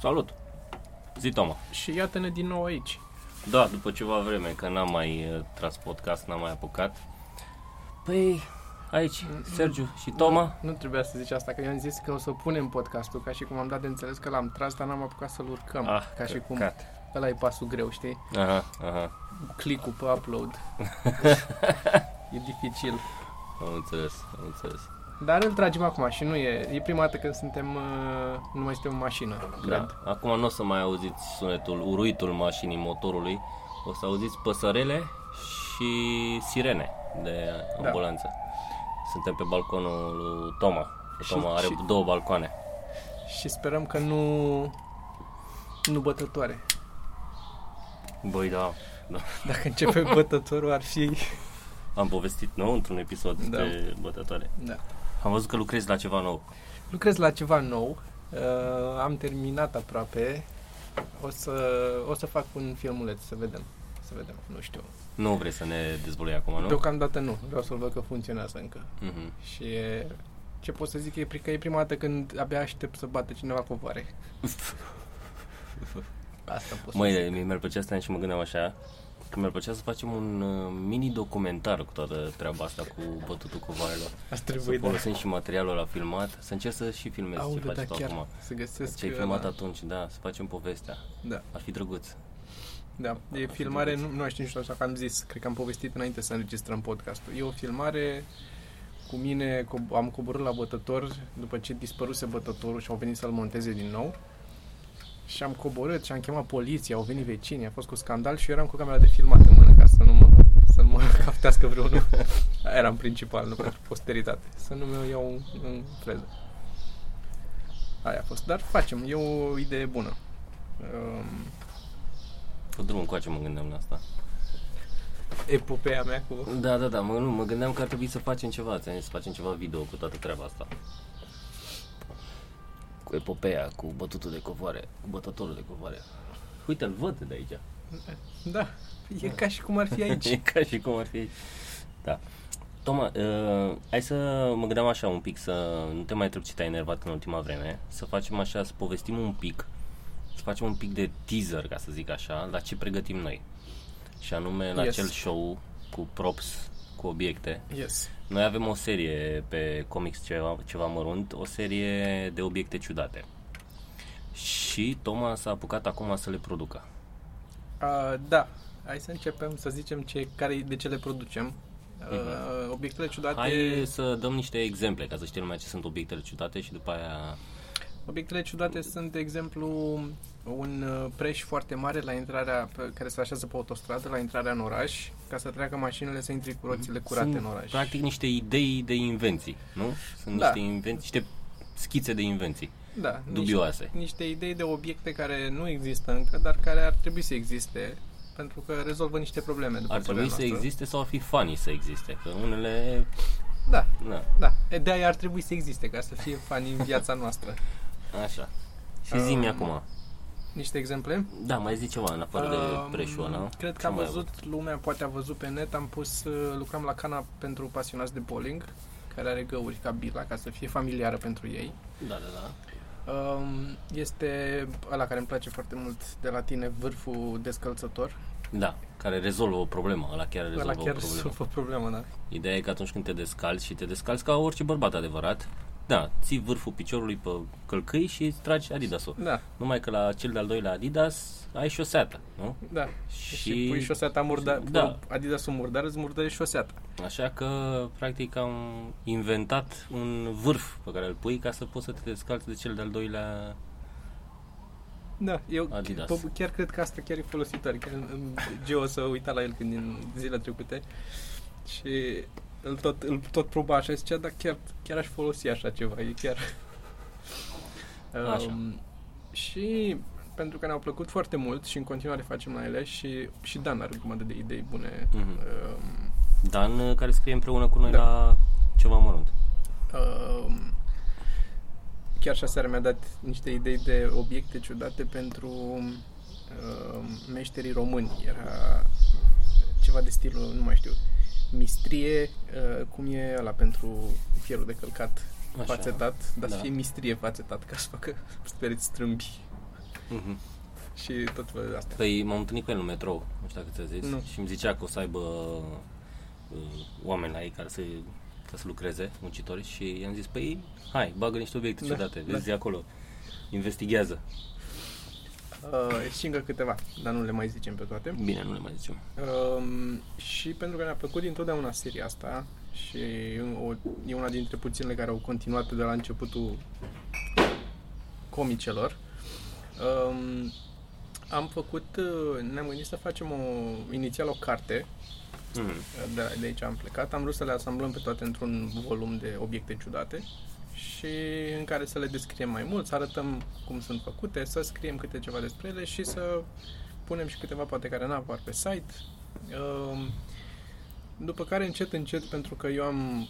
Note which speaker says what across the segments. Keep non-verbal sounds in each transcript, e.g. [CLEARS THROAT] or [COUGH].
Speaker 1: Salut! Zi, Toma.
Speaker 2: Și iată-ne din nou aici.
Speaker 1: Da, după ceva vreme, că n-am mai uh, tras podcast, n-am mai apucat. Păi, aici, Sergiu și Toma.
Speaker 2: Nu, nu trebuia să zici asta, că eu am zis că o să punem podcastul, ca și cum am dat de înțeles că l-am tras, dar n-am apucat să-l urcăm.
Speaker 1: Ah,
Speaker 2: ca și cum
Speaker 1: căcat.
Speaker 2: ăla e pasul greu, știi?
Speaker 1: Aha, aha,
Speaker 2: Clicul pe upload. [LAUGHS] e dificil.
Speaker 1: am înțeles, am înțeles.
Speaker 2: Dar îl tragem acum și nu e... E prima dată când suntem... uh, Nu mai suntem în mașină, cred.
Speaker 1: Da. Acum nu o să mai auziți sunetul, uruitul mașinii, motorului. O să auziți păsărele și sirene de
Speaker 2: Da.
Speaker 1: ambulanță. Suntem pe balconul lui Toma. Că
Speaker 2: Și-
Speaker 1: Toma are
Speaker 2: și-
Speaker 1: două balcoane.
Speaker 2: Și sperăm că nu... Nu bătătoare.
Speaker 1: Băi, da, da.
Speaker 2: Dacă începe [LAUGHS] bătătorul ar fi...
Speaker 1: Am povestit, nu? Într-un episod
Speaker 2: Da.
Speaker 1: de bătătoare.
Speaker 2: Da.
Speaker 1: Am văzut că lucrezi la ceva nou.
Speaker 2: Lucrez la ceva nou. Uh, am terminat aproape. O să, o să fac un filmuleț, să vedem. Să vedem, nu știu.
Speaker 1: Nu vrei să ne dezvolui acum, nu?
Speaker 2: Deocamdată nu. Vreau să-l văd că funcționează încă.
Speaker 1: Mhm.
Speaker 2: Și e, ce pot să zic e că e prima dată când abia aștept să bată cineva covoare. [LAUGHS] Asta pot să
Speaker 1: Măi,
Speaker 2: zic.
Speaker 1: mi- mi-ar plăcea să și mă gândeam așa că mi-ar plăcea să facem un uh, mini-documentar cu toată treaba asta cu bătutul covoarelor.
Speaker 2: Asta
Speaker 1: Să
Speaker 2: trebuie, da.
Speaker 1: folosim și materialul la filmat, să încerc să și filmez ce
Speaker 2: Aoleu,
Speaker 1: faci
Speaker 2: da,
Speaker 1: tu
Speaker 2: chiar.
Speaker 1: acum.
Speaker 2: Să găsesc...
Speaker 1: Ce ai
Speaker 2: uh,
Speaker 1: filmat
Speaker 2: la-
Speaker 1: atunci, da, să facem povestea.
Speaker 2: Da,
Speaker 1: Ar fi drăguț.
Speaker 2: da. E filmare, nu, nu știu, nu știu, așa că am zis, cred că am povestit înainte să înregistrăm podcastul. E o filmare cu mine, co- am coborât la bătător după ce dispăruse bătătorul și au venit să-l monteze din nou. Și am coborât și am chemat poliția, au venit vecinii, a fost cu scandal și eu eram cu camera de filmat în mână ca să nu mă, să nu mă [LAUGHS] captească vreunul. Aia [LAUGHS] era în principal, nu pentru posteritate. Să nu mă iau în, în freză. Aia a fost. Dar facem, e o idee bună. Um,
Speaker 1: Cu drumul încoace mă gândeam la asta.
Speaker 2: epopeea mea cu...
Speaker 1: Da, da, da, mă, nu, mă gândeam că ar trebui să facem ceva, ți să facem ceva video cu toată treaba asta. Cu epopeea, cu bătutul de covoare, cu bătătorul de covoare. Uite, îl văd de aici.
Speaker 2: Da, e ca și cum ar fi aici. [LAUGHS]
Speaker 1: e ca și cum ar fi. Da. Toma, uh, hai să mă gândeam așa un pic, să nu te mai întreb ce te-ai enervat în ultima vreme, să facem așa, să povestim un pic, să facem un pic de teaser, ca să zic așa, la ce pregătim noi. Și anume la
Speaker 2: Yes.
Speaker 1: acel show cu props, cu obiecte.
Speaker 2: Yes.
Speaker 1: Noi avem o serie pe comics ceva, ceva mărunt, o serie de obiecte ciudate. Și Toma s-a apucat acum să le producă.
Speaker 2: Uh, da, hai să începem să zicem ce, care, de ce le producem. Uh, obiectele ciudate...
Speaker 1: Hai să dăm niște exemple ca să știe lumea ce sunt obiectele ciudate și după aia...
Speaker 2: Obiectele ciudate sunt, de exemplu, un uh, preș foarte mare la intrarea, pe, care se așează pe autostradă, la intrarea în oraș, ca să treacă mașinile să intre cu roțile curate
Speaker 1: sunt
Speaker 2: în oraș.
Speaker 1: practic niște idei de invenții, nu? Sunt
Speaker 2: Da.
Speaker 1: niște invenții, niște schițe de invenții
Speaker 2: da,
Speaker 1: dubioase.
Speaker 2: Niște, niște idei de obiecte care nu există încă, dar care ar trebui să existe, pentru că rezolvă niște probleme. După
Speaker 1: Ar trebui să
Speaker 2: părerea noastră.
Speaker 1: existe sau ar fi funny să existe, că unele...
Speaker 2: Da,
Speaker 1: Na,
Speaker 2: da. E, De-aia ar trebui să existe, ca să fie fani în viața noastră. [LAUGHS]
Speaker 1: așa. Și zi-mi
Speaker 2: Um,
Speaker 1: acum.
Speaker 2: Niște exemple?
Speaker 1: Da, mai zi ceva în afară de
Speaker 2: Um,
Speaker 1: preșul ăla.
Speaker 2: Cred
Speaker 1: Ce
Speaker 2: că am
Speaker 1: mai ai
Speaker 2: văzut, lumea poate a văzut pe net, am pus, uh, lucram la cana pentru pasionați de bowling, care are găuri ca bila, ca să fie familiară pentru ei.
Speaker 1: Da, da, da.
Speaker 2: Um, Este ăla care îmi place foarte mult de la tine, vârful descălțător.
Speaker 1: Da, care rezolvă o problemă, ăla chiar rezolvă
Speaker 2: Ăla chiar
Speaker 1: o problemă.
Speaker 2: rezolvă o problemă, da.
Speaker 1: Ideea e că atunci când te descalți și te descalți ca orice bărbat adevărat, da, ții vârful piciorului pe călcâi și îți tragi Adidas-ul.
Speaker 2: Da,
Speaker 1: Numai că la cel de-al doilea Adidas ai șoseată, nu?
Speaker 2: da.
Speaker 1: Și,
Speaker 2: Și, pui șoseata murdar,
Speaker 1: Da.
Speaker 2: Adidas-ul murdar, îți murdărești șoseata.
Speaker 1: Așa că, practic, am inventat un vârf pe care îl pui ca să poți să te descalți de cel de-al doilea
Speaker 2: Da, eu
Speaker 1: Adidas.
Speaker 2: Bă, chiar cred că asta chiar e folositor. Chiar în- în Geo să uita la el când din zilele trecute și îl tot, îl tot proba așa și zicea, dar chiar, chiar aș folosi așa ceva. E chiar... [LAUGHS]
Speaker 1: Așa.
Speaker 2: Um, și pentru că ne-au plăcut foarte mult și în continuare facem la ele și, și Dan are o grămadă de idei bune.
Speaker 1: Mhm.
Speaker 2: Um,
Speaker 1: Dan, care scrie împreună cu noi
Speaker 2: Da.
Speaker 1: la ceva mărunt.
Speaker 2: um, chiar și aseară mi-a dat niște idei de obiecte ciudate pentru um, meșterii români. Era ceva de stilul, nu mai știu, mistrie, uh, cum e ăla pentru fierul de călcat
Speaker 1: Așa.
Speaker 2: fațetat, dar
Speaker 1: Da.
Speaker 2: să fie mistrie fațetat ca să facă spereți strâmbi.
Speaker 1: Mhm.
Speaker 2: și tot felul de astea.
Speaker 1: Păi m-am întâlnit cu el în metrou, nu știu dacă ți-a zis,
Speaker 2: Nu.
Speaker 1: și îmi zicea că o să aibă uh, oameni la ei care să, ca să lucreze, muncitori, și i-am zis, păi hai, bagă niște obiecte
Speaker 2: Da,
Speaker 1: ciudate,
Speaker 2: da.
Speaker 1: vezi de acolo, investigează.
Speaker 2: Uh, și încă câteva, dar nu le mai zicem pe toate.
Speaker 1: Bine, nu le mai zicem.
Speaker 2: Um, și pentru că ne-a plăcut dintotdeauna seria asta și o, e una dintre puținele care au continuat de la începutul comicelor, um, am făcut, uh, ne-am gândit să facem o, inițial o carte,
Speaker 1: Mm.
Speaker 2: de, de aici am plecat, am vrut să le asamblăm pe toate într-un volum de obiecte ciudate și în care să le descriem mai mult, să arătăm cum sunt făcute, să scriem câte ceva despre ele și să punem și câteva poate care n-apar pe site. Um, După care încet, încet, pentru că eu am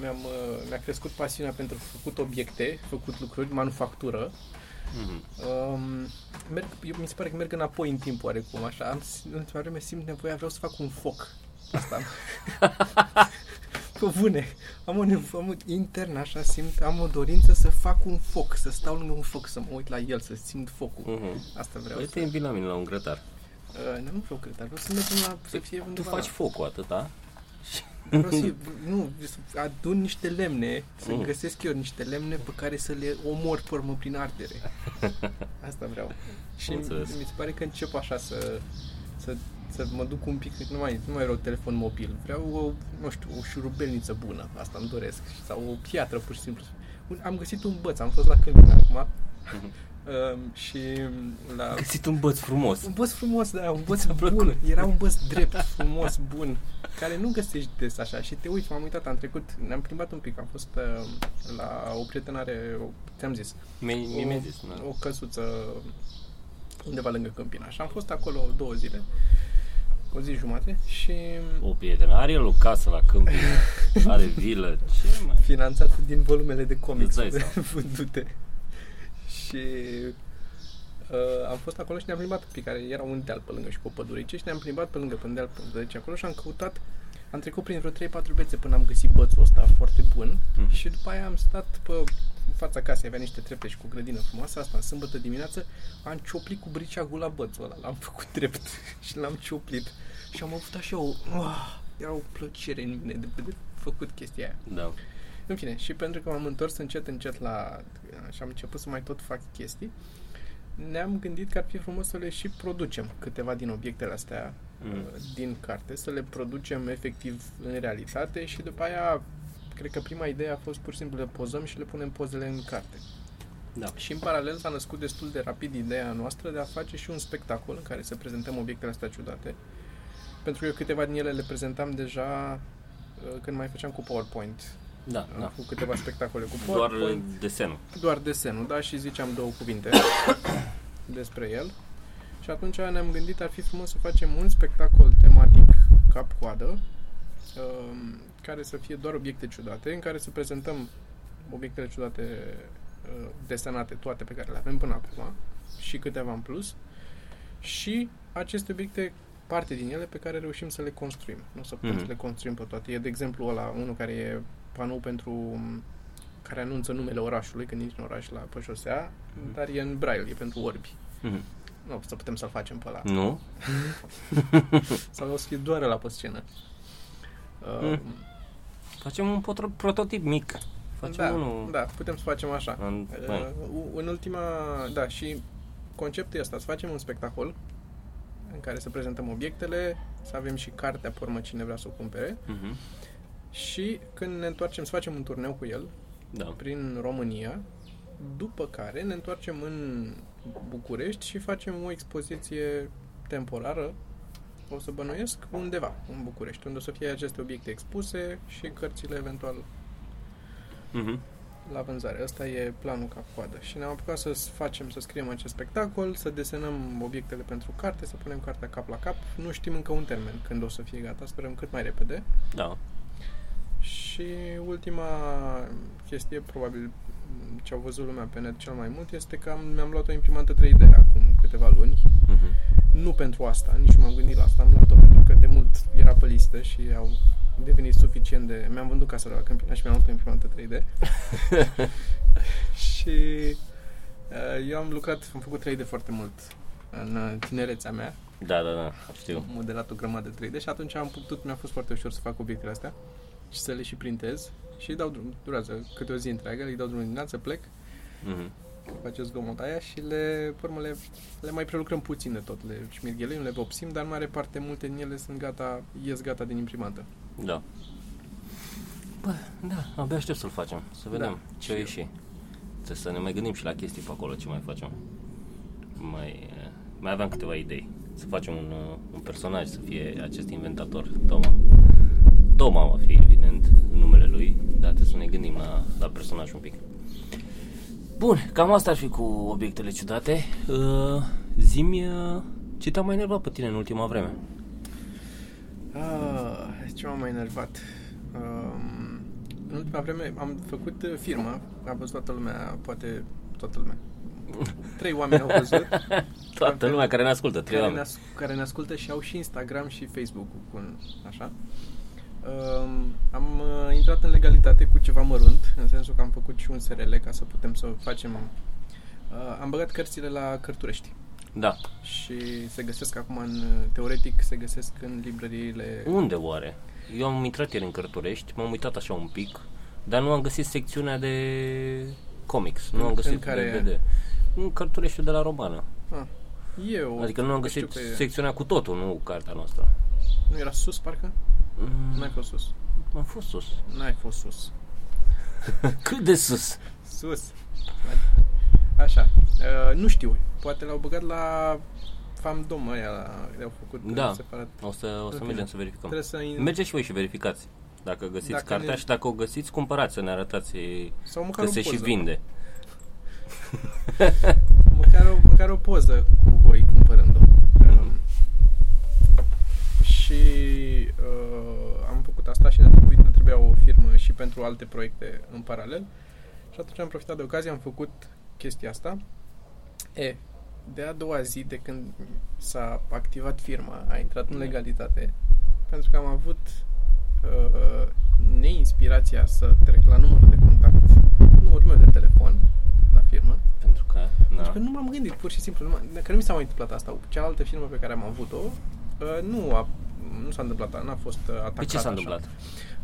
Speaker 2: mi-am, uh, mi-a crescut pasiunea pentru făcut obiecte, făcut lucruri, manufactură.
Speaker 1: Mm.
Speaker 2: Um, merg, eu, mi se pare că merg înapoi în timp oarecum, așa. Am, în ultima vreme simt nevoia, vreau să fac un foc. Asta am. [LAUGHS] Pe bune, am o nevoie, am, o- intern așa simt, am o dorință să fac un foc, să stau lângă un foc, să mă uit la el, să simt focul.
Speaker 1: Mm-hmm.
Speaker 2: Asta vreau
Speaker 1: Păi
Speaker 2: să...
Speaker 1: te invit la mine la un grătar.
Speaker 2: Uh, nu vreau cred, dar vreau să mergem la, să fie
Speaker 1: Tu
Speaker 2: undeva
Speaker 1: faci
Speaker 2: la-
Speaker 1: focul atâta?
Speaker 2: Vreau să, nu, să adun niște lemne, să
Speaker 1: Mm.
Speaker 2: găsesc eu niște lemne pe care să le omor pe urmă prin ardere. [LAUGHS] Asta vreau. Și
Speaker 1: Am
Speaker 2: mi,
Speaker 1: înțeles.
Speaker 2: mi se pare că încep așa să, să, să mă duc un pic, nu mai, nu mai vreau telefon mobil, vreau o, nu știu, o șurubelniță bună, asta îmi doresc, sau o piatră pur și simplu. Un- Am găsit un băț, am fost la Câmpina acum
Speaker 1: Mhm.
Speaker 2: um, și la
Speaker 1: Am găsit un băț frumos.
Speaker 2: un băț frumos, da, un băț
Speaker 1: Ți-a plăcut?
Speaker 2: bun. Era un băț drept, frumos, bun, care nu găsești des așa. Și te uiți, m-am uitat, am trecut, ne-am plimbat un pic, am fost uh, la o prietenare, o, ți-am zis,
Speaker 1: Mi- mi- mi-ai zis, da.
Speaker 2: o căsuță undeva lângă Câmpina. Și am fost acolo două zile, o zi jumate și
Speaker 1: O prietenă, are el o casă la câmp, [LAUGHS] are vilă, ce mai...
Speaker 2: finanțat din volumele de comics
Speaker 1: Îți dai seama.
Speaker 2: vândute. Și uh, am fost acolo și ne-am plimbat pe care era un deal pe lângă și cu o pădurice și ne-am plimbat pe lângă pe un deal pe deci acolo și am căutat am trecut prin vreo 3-4 bețe până am găsit bățul ăsta foarte bun
Speaker 1: Mhm.
Speaker 2: și după aia am stat pe în fața casei, avea niște trepte și cu o grădină frumoasă, asta în sâmbătă dimineață, am cioplit cu briceagul la bățul ăla, l-am făcut drept [LAUGHS] și l-am cioplit și am avut așa o, uh, era o plăcere în mine de, de făcut chestia aia.
Speaker 1: Da.
Speaker 2: În fine, și pentru că m-am întors încet, încet la... și am început să mai tot fac chestii, ne-am gândit că ar fi frumos să le și producem câteva din obiectele astea
Speaker 1: Mm.
Speaker 2: uh, din carte, să le producem efectiv în realitate și după aia cred că prima idee a fost pur și simplu le pozăm și le punem pozele în carte.
Speaker 1: Da.
Speaker 2: Și în paralel s-a născut destul de rapid ideea noastră de a face și un spectacol în care să prezentăm obiectele astea ciudate. Pentru că eu câteva din ele le prezentam deja uh, când mai făceam cu PowerPoint
Speaker 1: Da,
Speaker 2: am
Speaker 1: da.
Speaker 2: făcut câteva spectacole cu
Speaker 1: Doar
Speaker 2: PowerPoint.
Speaker 1: desenul.
Speaker 2: Doar desenul, da, și ziceam două cuvinte [COUGHS] despre el. Și atunci ne-am gândit ar fi frumos să facem un spectacol tematic cap-coadă, um, care să fie doar obiecte ciudate, în care să prezentăm obiectele ciudate uh, desenate, toate pe care le avem până acum, și câteva în plus, și aceste obiecte parte din ele pe care reușim să le construim. Nu o să putem
Speaker 1: Mhm.
Speaker 2: să le construim pe toate. E, de exemplu, ăla, unul care e panou pentru care anunță numele orașului când intri în oraș la pe șosea,
Speaker 1: Mhm.
Speaker 2: dar e în braille, e pentru orbi.
Speaker 1: Mhm.
Speaker 2: Nu o să putem să-l facem pe ăla.
Speaker 1: Nu? [LAUGHS] [LAUGHS]
Speaker 2: Sau o să fie doar la pe scenă. Uh,
Speaker 1: Mm. Facem un potro- prototip mic. Facem
Speaker 2: da,
Speaker 1: unul...
Speaker 2: da, putem să facem așa.
Speaker 1: În,
Speaker 2: Uh, în ultima, da, și conceptul ăsta, să facem un spectacol în care să prezentăm obiectele, să avem și cartea pe urmă cine vrea să o cumpere
Speaker 1: Mhm.
Speaker 2: și când ne întoarcem să facem un turneu cu el
Speaker 1: Da.
Speaker 2: prin România, după care ne întoarcem în București și facem o expoziție temporară o să bănuiesc undeva în București, unde o să fie aceste obiecte expuse și cărțile eventual
Speaker 1: Mhm.
Speaker 2: la vânzare. Ăsta e planul cap-coadă. Și ne-am apucat să facem, să scriem acest spectacol, să desenăm obiectele pentru carte, să punem cartea cap la cap. Nu știm încă un termen când o să fie gata, sperăm cât mai repede.
Speaker 1: Da.
Speaker 2: Și ultima chestie, probabil ce au văzut lumea pe net cel mai mult, este că am, mi-am luat o imprimantă 3D acum câteva luni.
Speaker 1: Mhm.
Speaker 2: Nu pentru asta, nici nu m-am gândit la asta, am luat-o pentru că de mult era pe listă și au devenit suficient de... Mi-am vândut casa de la Câmpina și mi-am luat o imprimantă 3D. [LAUGHS] și uh, eu am lucrat, am făcut 3D foarte mult în uh, tinerețea mea.
Speaker 1: Da, da, da, știu.
Speaker 2: Am modelat o grămadă de 3D și atunci am putut, mi-a fost foarte ușor să fac obiectele astea și să le și printez și îi dau drum, durează câte o zi întreagă, îi dau drumul dimineață, plec,
Speaker 1: Mhm.
Speaker 2: face zgomot aia și le, pe urmă, le, le mai prelucrăm puțin de tot, le șmirghelim, le vopsim, dar în mare parte multe din ele sunt gata, ies gata din imprimantă.
Speaker 1: Da. Bă, da, abia aștept să-l facem, să vedem
Speaker 2: Da,
Speaker 1: ce
Speaker 2: și
Speaker 1: o
Speaker 2: eu.
Speaker 1: ieși. Trebuie să ne mai gândim și la chestii pe acolo, ce mai facem. Mai, eh, mai aveam câteva idei. Să facem un, uh, un personaj, să fie acest inventator, Toma. Toma va fi, evident, numele lui, dar trebuie să ne gândim la, la personaj un pic. Bun, cam asta ar fi cu obiectele ciudate. Uh, zimi, uh, ce te-a mai enervat pe tine în ultima vreme?
Speaker 2: Ah, ce m-a mai enervat? Um, în ultima vreme am făcut uh, firmă, a văzut toată lumea, poate toată lumea. Trei oameni au văzut. [LAUGHS]
Speaker 1: Toată lumea care ne ascultă, trei
Speaker 2: care ne,
Speaker 1: oameni.
Speaker 2: as- care ne ascultă și au și Instagram și Facebook cu așa. Um, am uh, intrat în legalitate cu ceva mărunt, în sensul că am făcut și un SRL ca să putem să facem... Uh, am băgat cărțile la Cărturești
Speaker 1: Da.
Speaker 2: și se găsesc acum în, teoretic, se găsesc în librăriile...
Speaker 1: Unde oare? Eu am intrat ieri în Cărturești, m-am uitat așa un pic, dar nu am găsit secțiunea de comics, nu
Speaker 2: În-
Speaker 1: am găsit
Speaker 2: în care e?
Speaker 1: DVD. În Cărtureștiul de la Romană.
Speaker 2: Ah, eu...
Speaker 1: Adică nu am
Speaker 2: știu
Speaker 1: găsit
Speaker 2: că e.
Speaker 1: secțiunea cu totul, nu cartea noastră.
Speaker 2: Nu era sus, parcă?
Speaker 1: Mm,
Speaker 2: N-ai fost sus.
Speaker 1: am fost sus.
Speaker 2: N-ai fost sus. [LAUGHS]
Speaker 1: Cât de sus?
Speaker 2: Sus. Așa. Uh, nu știu. Poate l-au băgat la Famdom ăia, la- le-au făcut
Speaker 1: Da.
Speaker 2: uh, separat.
Speaker 1: O să, o să
Speaker 2: Ok.
Speaker 1: mergem să verificăm.
Speaker 2: Trebuie să...
Speaker 1: Mergeți și voi și verificați. Dacă găsiți
Speaker 2: Dacă
Speaker 1: cartea
Speaker 2: ne-
Speaker 1: și dacă o găsiți, cumpărați să ne arătați
Speaker 2: Sau
Speaker 1: că
Speaker 2: măcar o
Speaker 1: se
Speaker 2: poză.
Speaker 1: și vinde. [LAUGHS]
Speaker 2: Măcar o, măcar o poză cu voi cumpărând-o. Um, și uh, am făcut asta și ne, trebuit, ne trebuia o firmă și pentru alte proiecte în paralel. Și atunci am profitat de ocazie, am făcut chestia asta. E, de a doua zi de când s-a activat firma, a intrat în
Speaker 1: Da.
Speaker 2: legalitate, pentru că am avut uh, neinspirația să trec la numărul de contact, numărul meu de telefon la firmă,
Speaker 1: Pentru că,
Speaker 2: deci
Speaker 1: da.
Speaker 2: că nu m-am gândit, pur și simplu. Nu m- că nu mi s-a mai întâmplat asta. Cealaltă firmă pe care am avut-o, uh, nu, a, nu s-a întâmplat, n-a fost uh, atacată
Speaker 1: Pe ce s-a
Speaker 2: așa.
Speaker 1: întâmplat?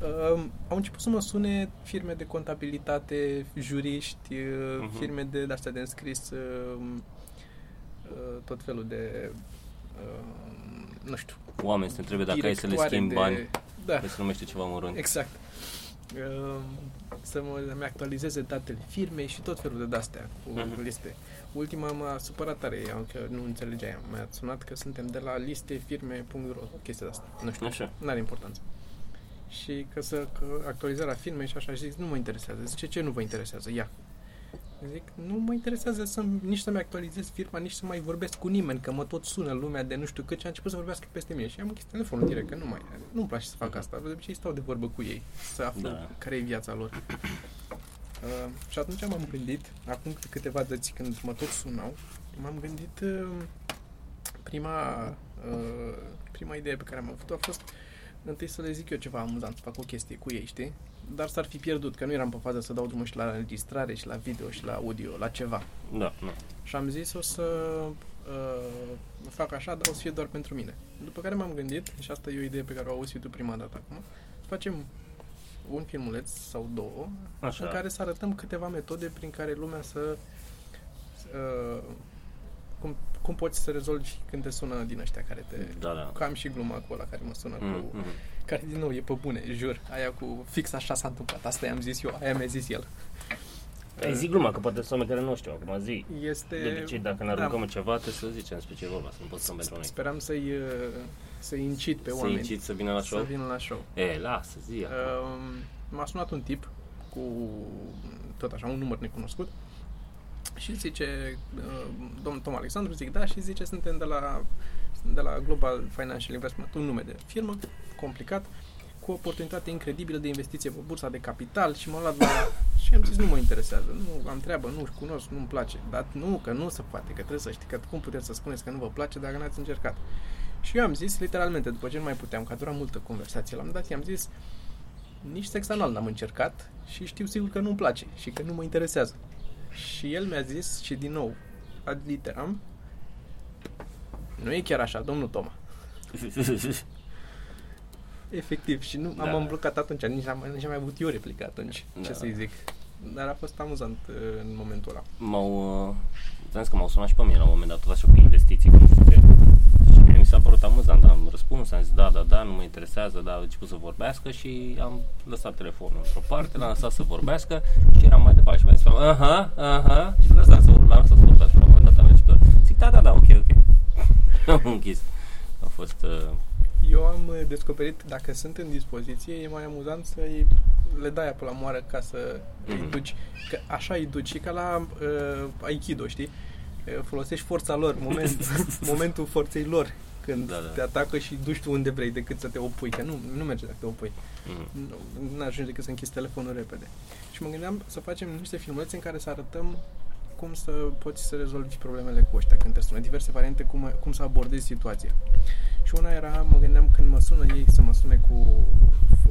Speaker 2: Uh, au început să mă sune firme de contabilitate, juriști, uh,
Speaker 1: Mhm.
Speaker 2: firme de astea de înscris, uh, uh, tot felul de, uh, nu știu,
Speaker 1: Oameni să te întrebe dacă ai să le
Speaker 2: directoare
Speaker 1: schimbi
Speaker 2: de-
Speaker 1: bani,
Speaker 2: Da,
Speaker 1: că se numește ceva mărunt.
Speaker 2: exact. Uh, să mă, mi actualizeze datele firmei și tot felul de de-astea cu
Speaker 1: Mhm.
Speaker 2: liste. Ultima m-a supărat tare, ea, că nu înțelegea. Mi-a sunat că suntem de la liste firme.ro, o chestie de asta. Nu știu,
Speaker 1: Așa.
Speaker 2: nu are importanță. Și că să că actualizarea firmei și așa, și zic, nu mă interesează. Zice, ce nu vă interesează? Ia. Zic, nu mă interesează să, nici să-mi actualizez firma, nici să mai vorbesc cu nimeni, că mă tot sună lumea de nu știu cât și a început să vorbească peste mine. Și am închis telefonul direct, că nu mai, nu-mi place să fac asta. De obicei stau de vorbă cu ei, să aflu
Speaker 1: Da.
Speaker 2: da. care e viața lor. [CLEARS THROAT] Uh, și atunci m-am gândit, acum câteva dăți când mă tot sunau, m-am gândit, uh, prima, uh, prima idee pe care am avut-o a fost întâi să le zic eu ceva amuzant, să fac o chestie cu ei, știi? Dar s-ar fi pierdut, că nu eram pe fază să dau drumul și la înregistrare și la video și la audio, la ceva.
Speaker 1: Da, da.
Speaker 2: Și am zis o să uh, fac așa, dar o să fie doar pentru mine. După care m-am gândit, și asta e o idee pe care o auzi tu prima dată acum, să facem un filmuleț sau două
Speaker 1: Așa.
Speaker 2: în care să arătăm câteva metode prin care lumea să uh, cum, cum poți să rezolvi când te sună din ăștia care te...
Speaker 1: Da, da.
Speaker 2: Că am și gluma cu ăla care mă sună
Speaker 1: Mm,
Speaker 2: cu...
Speaker 1: mm.
Speaker 2: Care din nou e pe bune, jur. Aia cu fix așa s-a întâmplat. Asta i-am zis eu, aia mi-a zis el.
Speaker 1: Ai zi gluma, că poate sunt oameni care nu știu acum, zi.
Speaker 2: Este...
Speaker 1: De obicei, dacă ne
Speaker 2: da,
Speaker 1: aruncăm în ceva, trebuie să zicem despre ce e vorba, să nu postăm pentru noi.
Speaker 2: Speram să-i, uh, să-i incit pe
Speaker 1: Să
Speaker 2: oameni
Speaker 1: incit să vină la show?
Speaker 2: să vină la show.
Speaker 1: E, lasă, zi acum.
Speaker 2: Um, m-a sunat un tip cu tot așa, un număr necunoscut și zice, uh, domnul Tom Alexandru, zic da, și zice, suntem de la, de la Global Financial Investment, un nume de firmă, complicat, cu o oportunitate incredibilă de investiție pe bursa de capital și m-am luat la... [COUGHS] și am zis, nu mă interesează, nu am treabă, nu cunosc, nu-mi place, dar nu, că nu se poate, că trebuie să știi, că cum puteți să spuneți că nu vă place dacă n-ați încercat. Și eu am zis, literalmente, după ce nu mai puteam, că a durat multă conversație, l-am dat, i-am zis, nici sex anal n-am încercat și știu sigur că nu-mi place și că nu mă interesează. Și el mi-a zis, și din nou, ad literam, nu e chiar așa, domnul Toma. [LAUGHS] Efectiv, și nu am
Speaker 1: Da.
Speaker 2: am blocat atunci, nici n-am, nici n-am mai avut eu replică atunci, ce
Speaker 1: Da.
Speaker 2: să-i zic. Dar a fost amuzant uh, în momentul ăla.
Speaker 1: M-au, uh, ți-am zis că m-au sunat și pe mine la un moment dat, tot așa cu investiții, cu nu știu ce. Și mie mi s-a părut amuzant, am răspuns, am zis da, da, da, nu mă interesează, dar a început să vorbească și am lăsat telefonul într-o parte, l-am lăsat să vorbească și eram mai departe și mi-a zis, aha, aha, și l-am lăsat să, l-am lăsat să vorbească la un moment dat, am zis că, zic, da, da, da, ok, ok. [LAUGHS] am închis. A fost, uh,
Speaker 2: Eu am uh, descoperit, dacă sunt în dispoziție, e mai amuzant să le dai apă la moară ca să îi
Speaker 1: Mhm.
Speaker 2: duci. Că așa îi duci, e ca la uh, Aikido, știi? Uh, Folosești forța lor, moment, [LAUGHS] momentul forței lor când
Speaker 1: Da, da.
Speaker 2: te atacă și duci tu unde vrei decât să te opui, că nu, nu merge dacă te opui.
Speaker 1: mm,
Speaker 2: Nu, nu ajungi decât să închizi telefonul repede. Și mă gândeam să facem niște filmulețe în care să arătăm cum să poți să rezolvi problemele cu ăștia când te sună, diverse variante cum, cum să abordezi situația. Și una era, mă gândeam când mă sună ei să mă sune cu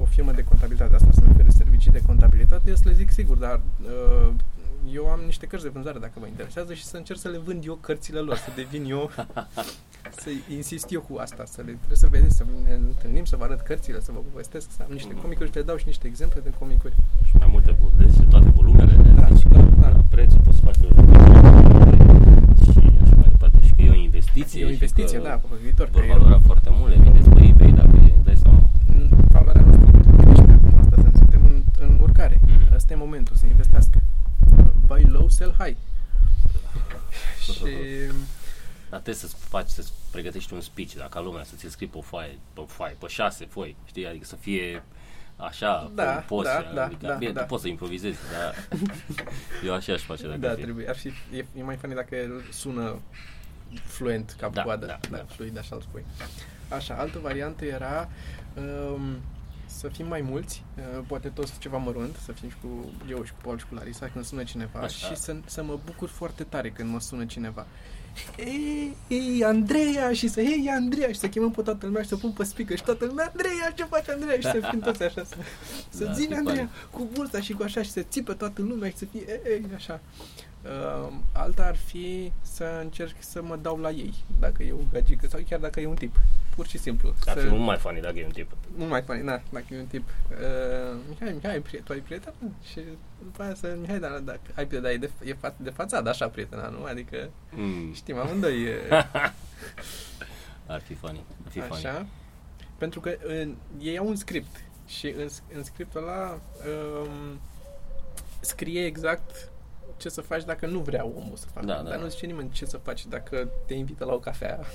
Speaker 2: o firmă de contabilitate, asta să-mi ofere servicii de contabilitate, eu să le zic sigur, dar uh, eu am niște cărți de vânzare dacă vă interesează și să încerc să le vând eu cărțile lor, să devin eu, [LAUGHS] să insist eu cu asta, să le trebuie să vedeți, să ne întâlnim, să vă arăt cărțile, să vă povestesc, să am niște
Speaker 1: Mhm.
Speaker 2: comicuri și le dau și niște exemple de comicuri.
Speaker 1: și mai multe vezi toate volumele,
Speaker 2: Da,
Speaker 1: deci că
Speaker 2: da.
Speaker 1: la prețul poți să faci și așa mai departe. Și că e o investiție.
Speaker 2: E o investiție,
Speaker 1: și că
Speaker 2: da, pe viitor. că
Speaker 1: Vor
Speaker 2: e-
Speaker 1: valora foarte mult, le vindeți pe eBay dacă îți dai seama.
Speaker 2: N- valoarea noastră nu crește acum, asta sunt- suntem în, în urcare.
Speaker 1: Mhm.
Speaker 2: Asta e momentul, să investească. Buy low, sell high. și
Speaker 1: Dar trebuie să faci, să pregătești un speech, dacă lumea să ți-l scrii pe o foaie, pe o foaie, pe șase foi, știi? Adică să fie așa,
Speaker 2: Da,
Speaker 1: poți,
Speaker 2: da, da,
Speaker 1: adică,
Speaker 2: da,
Speaker 1: bine,
Speaker 2: da.
Speaker 1: tu poți să improvizezi, dar [LAUGHS] eu așa aș face dacă
Speaker 2: da,
Speaker 1: ar fi.
Speaker 2: trebuie. Ar fi, e, e mai funny dacă sună fluent ca
Speaker 1: Da,
Speaker 2: coadă.
Speaker 1: da,
Speaker 2: da,
Speaker 1: da.
Speaker 2: fluid, așa îl spui. Așa, altă variantă era um, să fim mai mulți, uh, poate toți ceva mărunt, să fim și cu eu și cu Paul și cu Larisa când sună cineva
Speaker 1: Așa.
Speaker 2: și să, să mă bucur foarte tare când mă sună cineva. Ei, ei, Andreea și să, hei, Andreea și să chemăm pe toată lumea și să pun pe speaker și toată lumea, Andreea, ce faci, Andreea? Și să fim toți așa, să, [LAUGHS] să
Speaker 1: Da,
Speaker 2: zine
Speaker 1: ce
Speaker 2: Andreea
Speaker 1: fain.
Speaker 2: cu bursa și cu așa și să țipă toată lumea și să fie, ei, ei, așa. Uh, alta ar fi să încerc să mă dau la ei, dacă e o gagică sau chiar dacă e un tip. Pur și simplu.
Speaker 1: Ar
Speaker 2: să,
Speaker 1: fi mult mai funny dacă e un tip.
Speaker 2: mult mai funny, da, dacă e un tip. Uh, Mihai, Mihai, priet, tu ai prieten? Și după aia să, Mihai, dar dacă ai prieten, dar e de, e fa- de fațadă așa prietena, nu? Adică
Speaker 1: Mm,
Speaker 2: știm amândoi e, [LAUGHS]
Speaker 1: ar fi funny, ar fi funny.
Speaker 2: așa. Pentru că în, ei au un script și în, în scriptul ăla um, scrie exact ce să faci dacă nu vrea omul să facă.
Speaker 1: Da, da,
Speaker 2: Dar
Speaker 1: da.
Speaker 2: nu zice nimeni ce să faci dacă te invită la o cafea. [LAUGHS]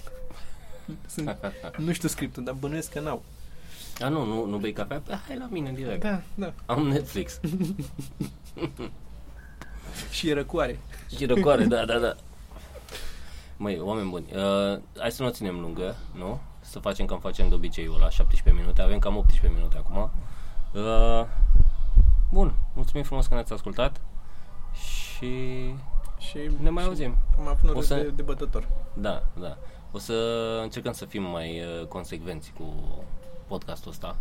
Speaker 2: [LAUGHS] Sunt, [LAUGHS] nu știu scriptul, dar bănuiesc că n-au.
Speaker 1: A, nu, nu, nu bei cafea? Păi, hai la mine direct.
Speaker 2: Da, da.
Speaker 1: Am Netflix. [LAUGHS]
Speaker 2: Și e răcoare.
Speaker 1: Și răcoare, da, da, da. Măi, oameni buni, uh, hai să nu o ținem lungă, nu? Să facem cam facem de obiceiul la 17 minute, avem cam 18 minute acum. Uh, bun, mulțumim frumos că ne-ați ascultat și
Speaker 2: Și
Speaker 1: ne mai
Speaker 2: și
Speaker 1: auzim.
Speaker 2: Am avut noroc
Speaker 1: O să-
Speaker 2: de, de bătător.
Speaker 1: Da, da. O să încercăm să fim mai uh, consecvenți cu podcastul ăsta.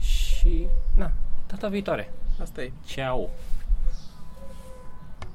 Speaker 1: Și, na, data viitoare.
Speaker 2: Asta e.
Speaker 1: Ciao!